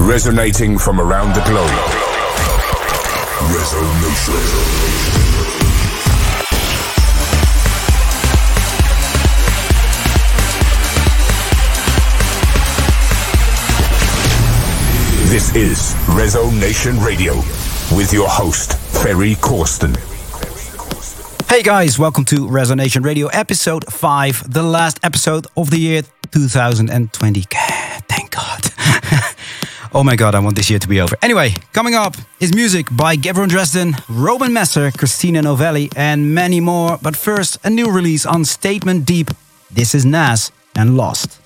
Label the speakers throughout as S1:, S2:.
S1: Resonating from around the globe. Resonation. This is Resonation Radio with your host, Ferry Corsten.
S2: Hey guys, welcome to Resonation Radio episode 5, the last episode of the year 2020. Thank God. Oh my God, I want this year to be over. Anyway, coming up is music by Gavron Dresden, Roman Messer, Christina Novelli, and many more. But first, a new release on Statement Deep. This is Nas and Lost.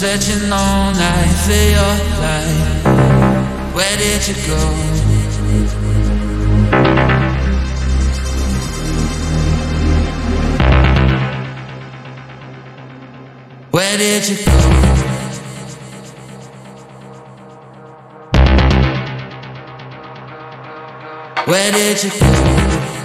S3: searching all night for your light. Where did you go? Where did you go? Where did you go?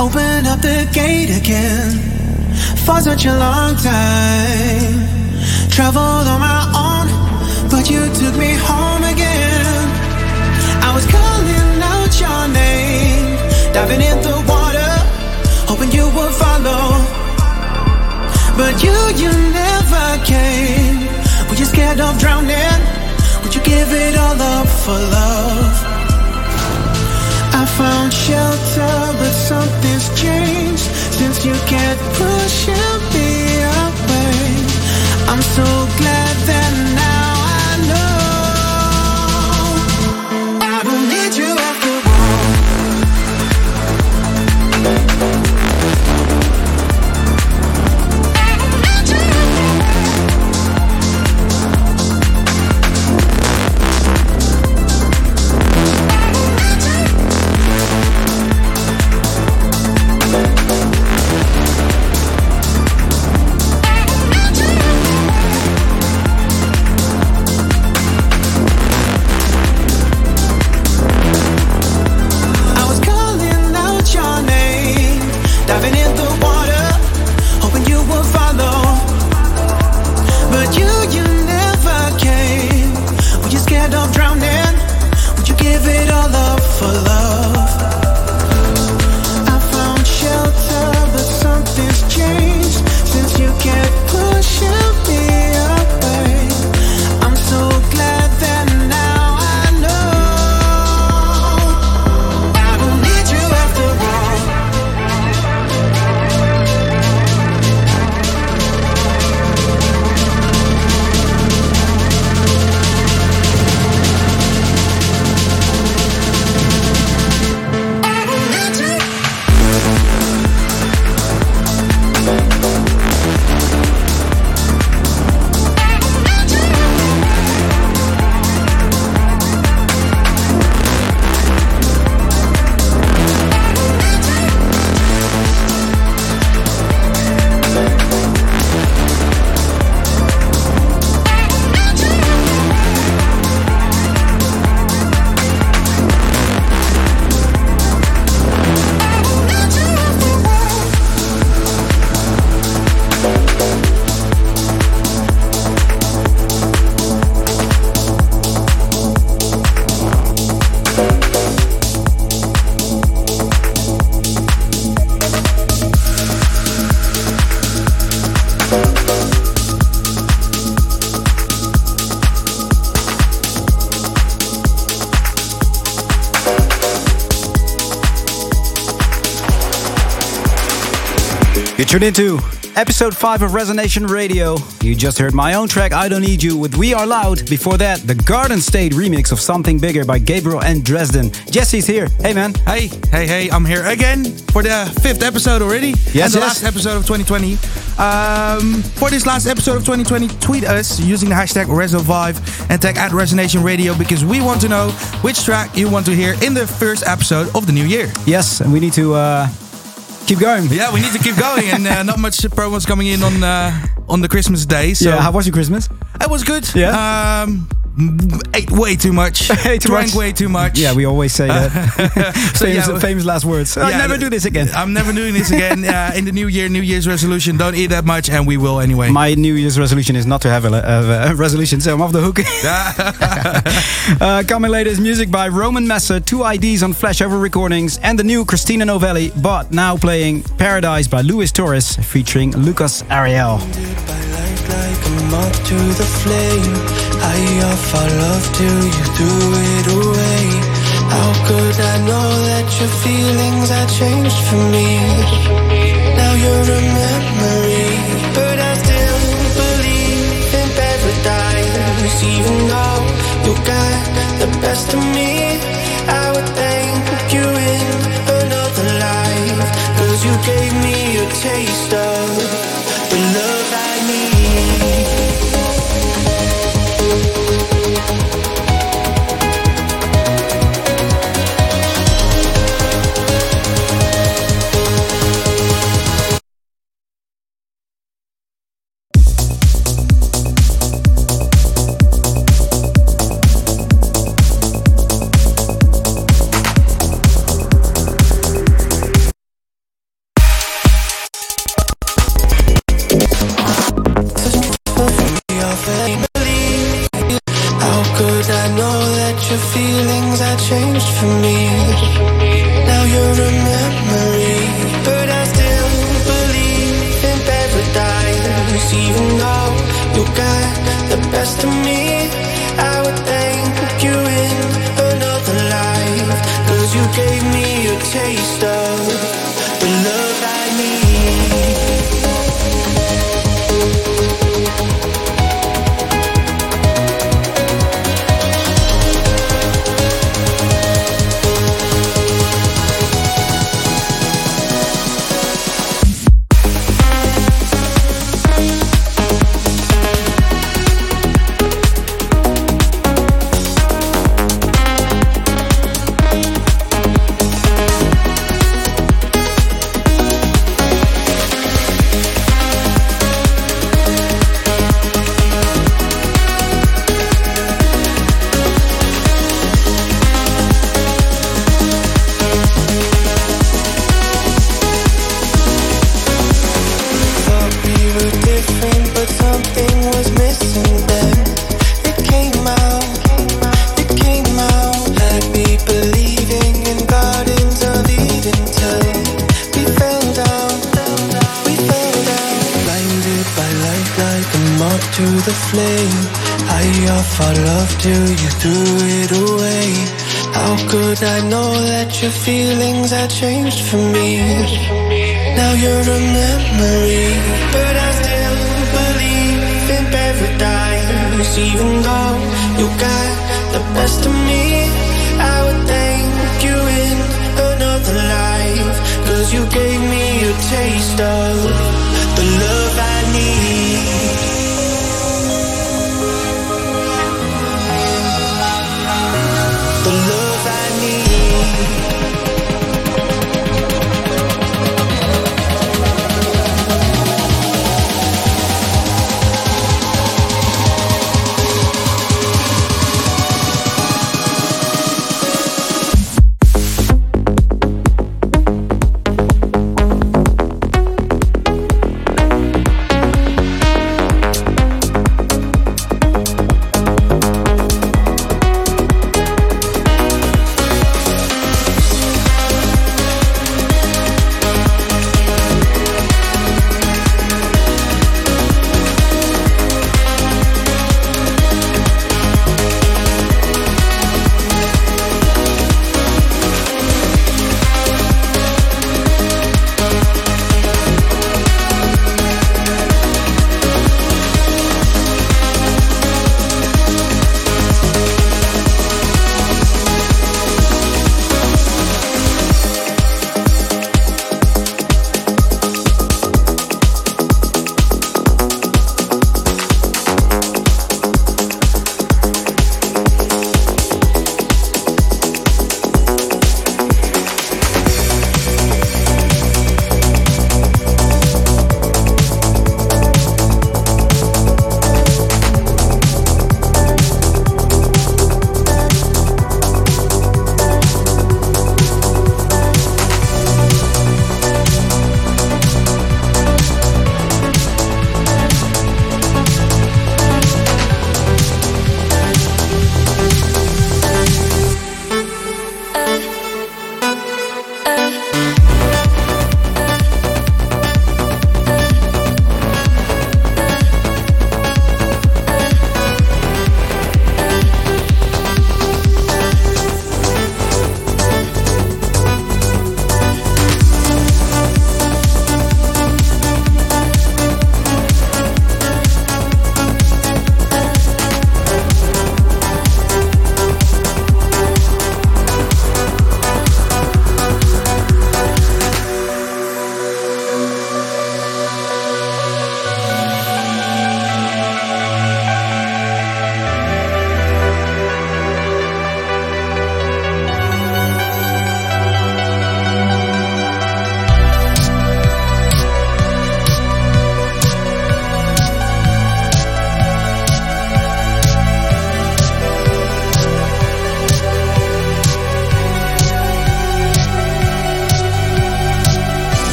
S4: Open up the gate again. For such a long time. Traveled on my own, but you took me home again. I was calling out your name, diving in the water, hoping you would follow. But you, you never came. Were you scared of drowning? Would you give it all up for love? found shelter, but something's changed since you kept pushing me away. I'm so glad that.
S2: Tuned into episode 5 of Resonation Radio. You just heard my own track, I Don't Need You, with We Are Loud. Before that, the Garden State remix of Something Bigger by Gabriel and Dresden. Jesse's here. Hey, man.
S5: Hey, hey, hey, I'm here again for the fifth episode already. Yes, and the yes. last episode of 2020. Um, for this last episode of 2020, tweet us using the hashtag ResoVive and tag at Resonation Radio because we want to know which track you want to hear in the first episode of the new year.
S2: Yes, and we need to uh, keep going. Yeah, we need to keep going,
S5: and uh, not much promos coming in on uh, on the Christmas day. So Yeah, how
S2: was your Christmas?
S5: it was good. Yeah? Um, ate way too much. Ate too Drank much. way too much. Yeah,
S2: we always say that. So, famous, yeah, famous last words. I'll Yeah, never do this again. I'm never doing this again.
S5: uh, in the new year, New Year's resolution: don't eat that much, and we will anyway.
S2: My New Year's resolution is not to have a, a, a resolution, so I'm off the hook. uh, coming later is music by Roman Messer, two IDs on Flashover Recordings, and the new Christina Novelli, but now playing Paradise by Luis Torres featuring Lucas Ariel.
S6: Light like to the flame. I offer love till you threw it away. How could I know that your feelings had changed for me? Now you're a memory, but I still believe in paradise. Even though you got the best of me, I would thank you in another life. Cause you gave me a taste of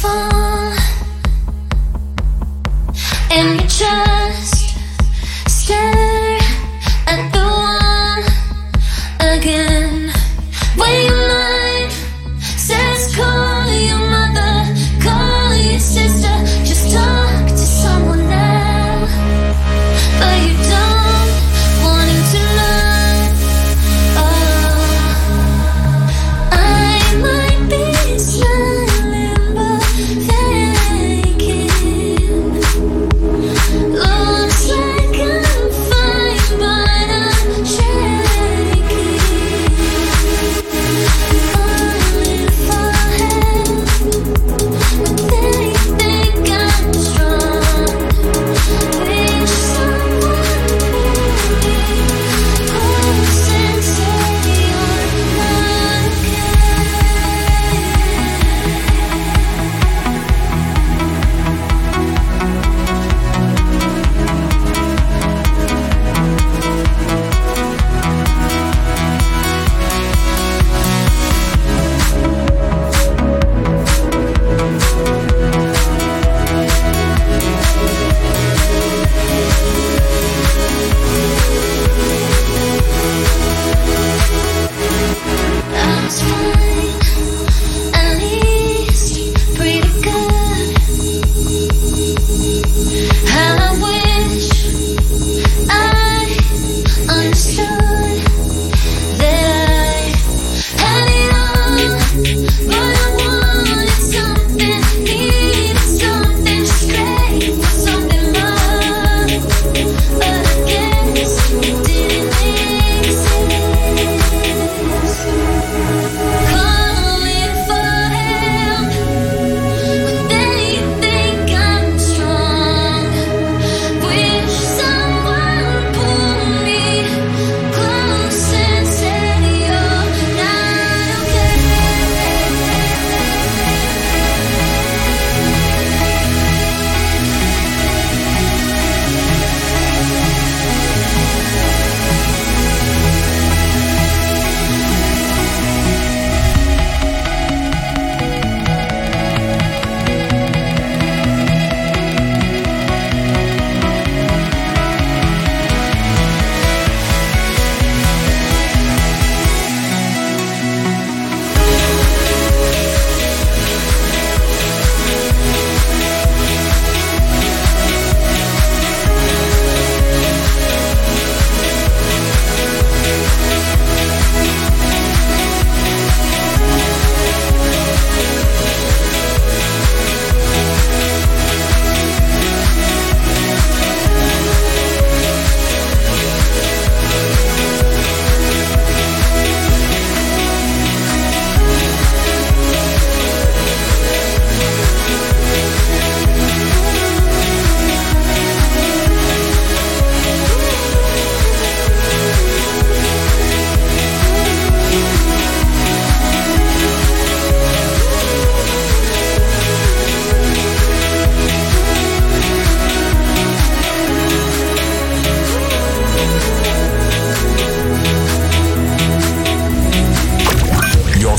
S7: fall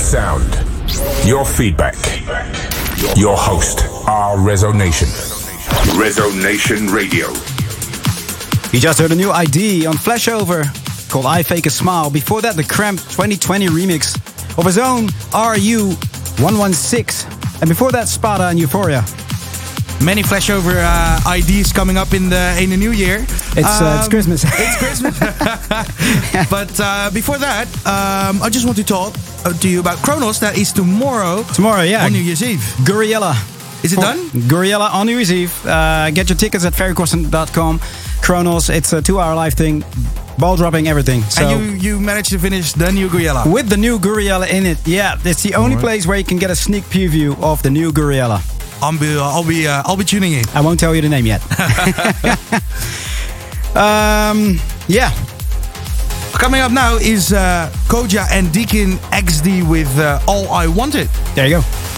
S1: Sound, your feedback. Your host, our Resonation. Rezo Nation Radio.
S2: You just heard a new ID on Flashover called I Fake a Smile. Before that, the Cramp 2020 remix of his own RU116. And before that, Spada and Euphoria.
S5: Many flashover uh, IDs coming up in the in the new year. It's, uh, it's Christmas. It's Christmas. but uh, before that, um, I just want to talk uh, to you about Kronos. That is tomorrow.
S2: Tomorrow, yeah. On New
S5: Year's Eve.
S2: Gouryella.
S5: Is it done?
S2: Gouryella on New Year's Eve. Uh, get your tickets at ferrycorsten.com. Kronos, it's a two hour live thing. Ball dropping, everything. So and
S5: you, you managed to finish the new Gouryella.
S2: With the new Gouryella in it. Yeah, it's the only Alright. place where you can get a sneak preview of the new Gouryella.
S5: I'll be, I'll be, uh, I'll be tuning in.
S2: I won't tell you the name yet. um, yeah.
S5: Coming up now is uh, Koja and Deacon XD with uh, All I Wanted.
S2: There you go.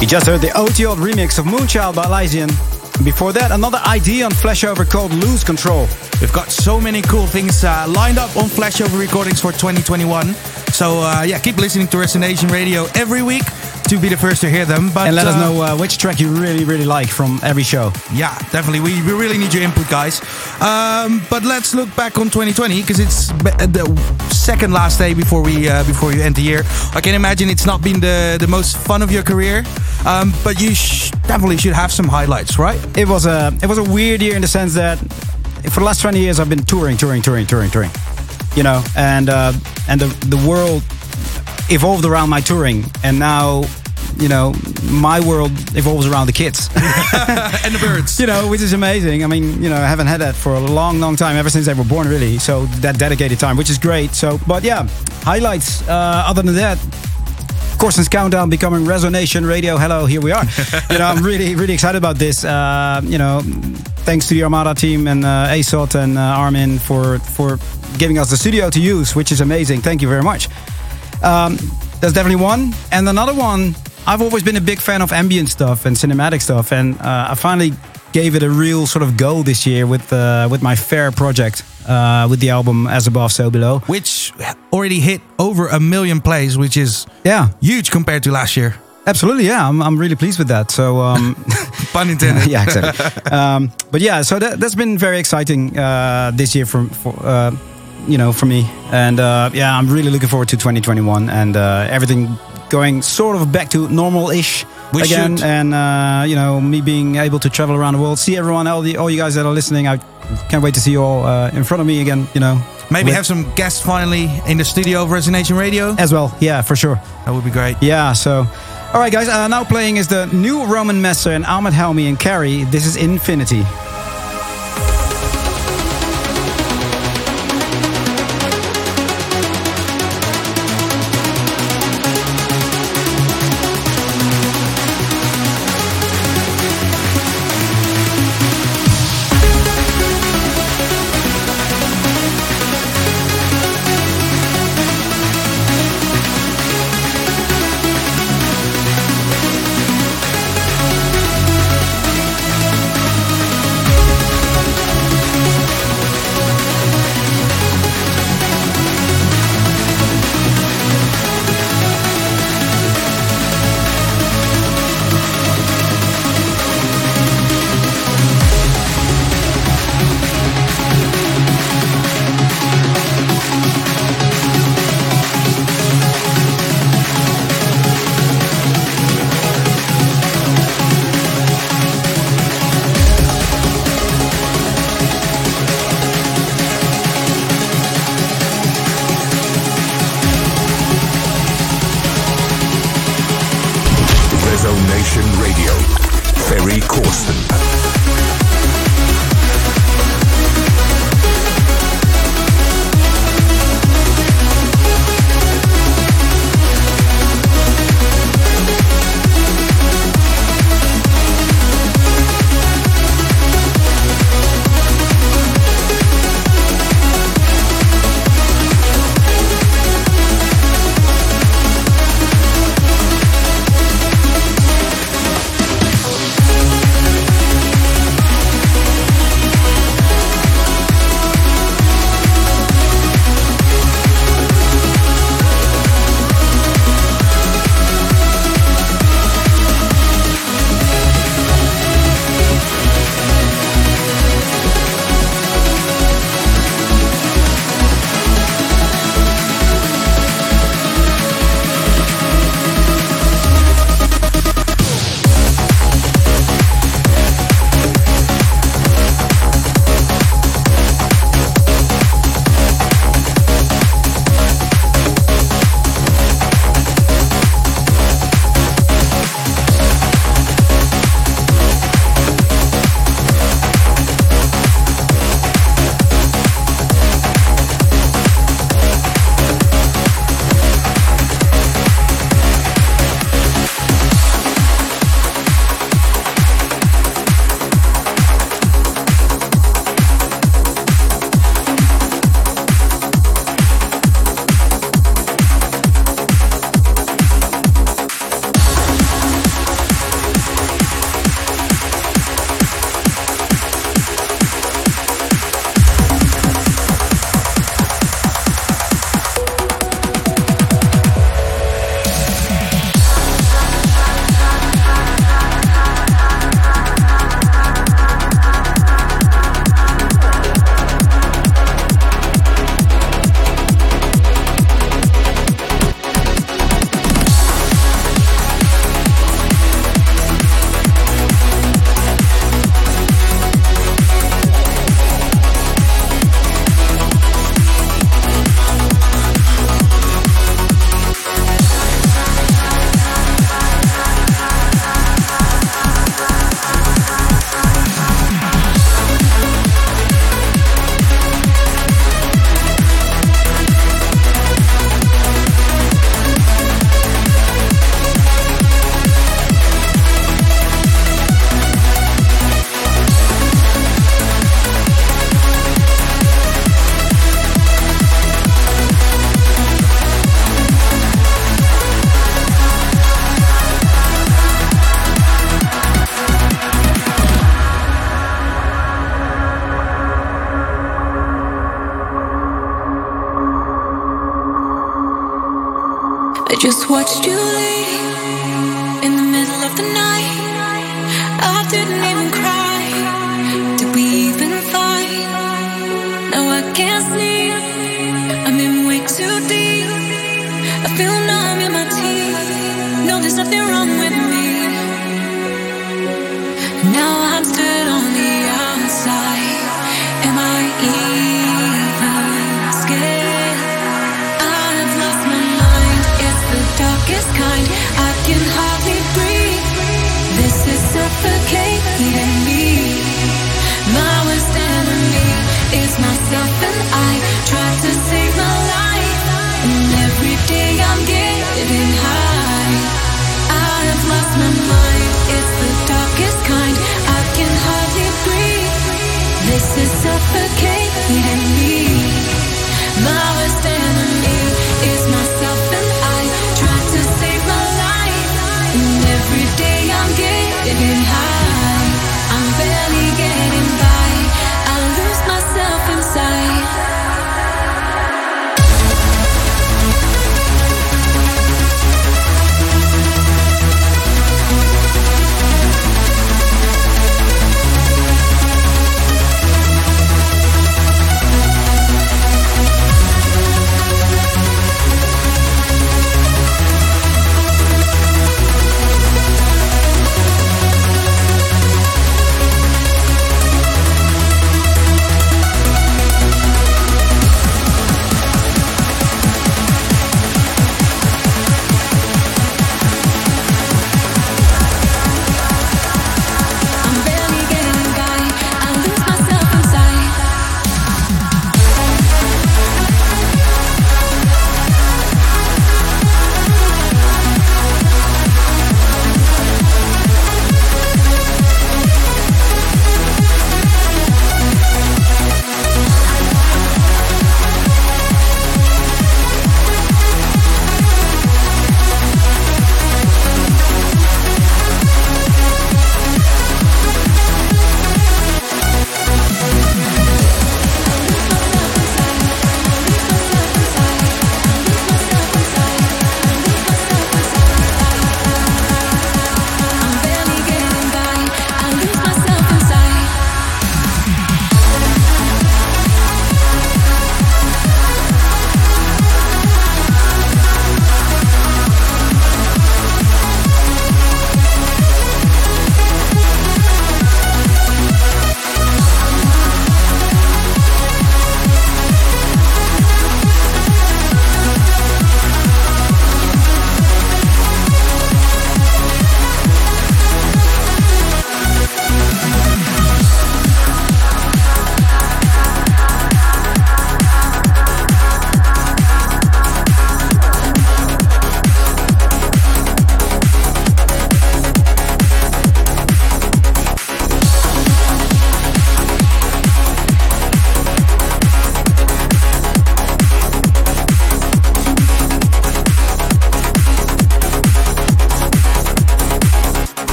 S2: You just heard the OTO remix of Moonchild by Lysian. Before that, another ID on Flashover called Lose Control.
S5: We've got so many cool things uh, lined up on Flashover recordings for 2021. So uh, yeah, keep listening to Resonation Radio every week to be the first to hear them. But and let uh, us know
S2: uh, which track you really, really like from every show.
S5: Yeah, definitely. We, we really need your input, guys. Um, but let's look back on 2020 because it's the second last day before we uh, before you end the year. I can imagine it's not been the the most fun of your career, um, but you sh definitely should have some highlights, right?
S2: It was a it was a weird year in the sense that for the last 20 years I've been touring, touring, touring, touring, touring. You know, and uh, and the the world evolved around my touring, and now you know, my world evolves around the kids
S5: and the birds. You
S2: know, which is amazing. I mean, you know, I haven't had that for a long, long time, ever since they were born, really. So that dedicated time, which is great. So, but yeah, highlights. Uh, other than that, Corsten's Countdown becoming Resonation Radio. Hello, here we are. you know, I'm really, really excited about this. Uh, you know, thanks to the Armada team and uh, ASOT and uh, Armin for for giving us the studio to use, which is amazing. Thank you very much. Um, that's definitely one. And another one I've always been a big fan of ambient stuff and cinematic stuff, and uh, I finally gave it a real sort of go this year with uh, with my Fair project, uh, with the album As Above, So Below,
S5: which already hit over a million plays, which is
S2: yeah
S5: huge compared to last year.
S2: Absolutely, yeah, I'm, I'm really pleased with that. So, um,
S5: pun intended. yeah, exactly.
S2: um, but yeah, so that, has been very exciting uh, this year for, for uh, you know for me, and uh, yeah, I'm really looking forward to 2021 and everything going sort of back to normal-ish we again, should. and uh, you know me being able to travel around the world, see everyone, all the all you guys that are listening. I can't wait to see you all uh, in front of me again. You know,
S5: maybe have some guests finally in the studio of Resonation Radio
S2: as well. Yeah, for sure.
S5: That would be great.
S2: Yeah. So, all right, guys. Uh, now playing is the new Roman Messer and Ahmed Helmy and Carrie. This is Infinity.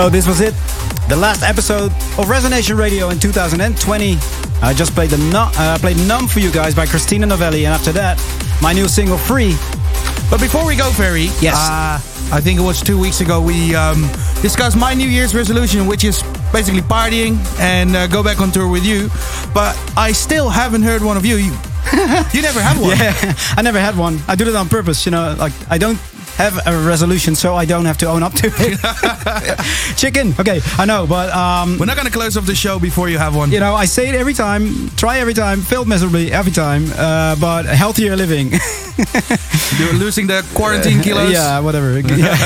S2: So this was it. The last episode of Resonation Radio in 2020. I just played the nu- uh, played Numb for you guys by Christina Novelli, and after that, my new single Free.
S5: But before we go, Ferry, Yes. uh, I think it was two weeks ago we um, discussed my New Year's resolution, which is basically partying and uh, go back on tour with you. But I still haven't heard one of you. You, you never have one.
S2: Yeah, I never had one. I do it on purpose, you know. Like I don't have a resolution, so I don't have to own up to it. Chicken. Okay, I know, but um, We're not
S5: going to close off the show before you have one. you
S2: know, I say it every time, try every time, failed miserably every time, uh, but healthier living. You're
S5: losing the quarantine kilos. yeah,
S2: whatever. Yeah.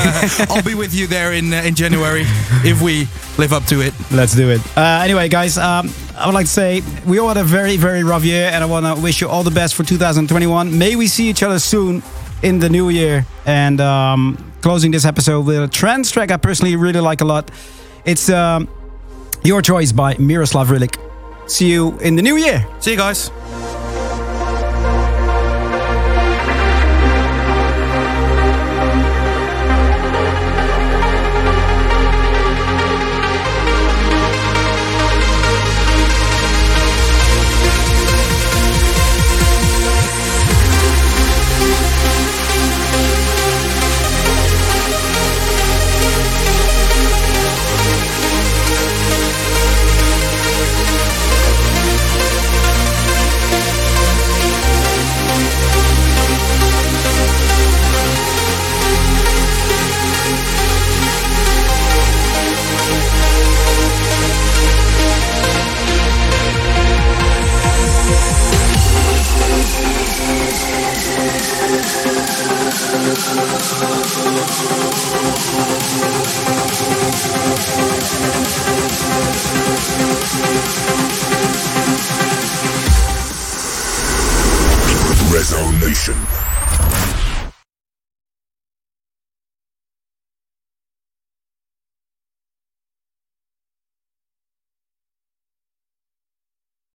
S2: I'll
S5: be with you there in uh, in January if we live up to it.
S2: Let's do it. Uh, anyway, guys, um, I would like to say we all had a very, very rough year, and I want to wish you all the best for 2021. May we see each other soon in the new year. And um, closing this episode with a trance track I personally really like a lot. It's um, Your Choice by Miroslav Vrlik. See you in the new year.
S5: See you guys.
S1: Resonation.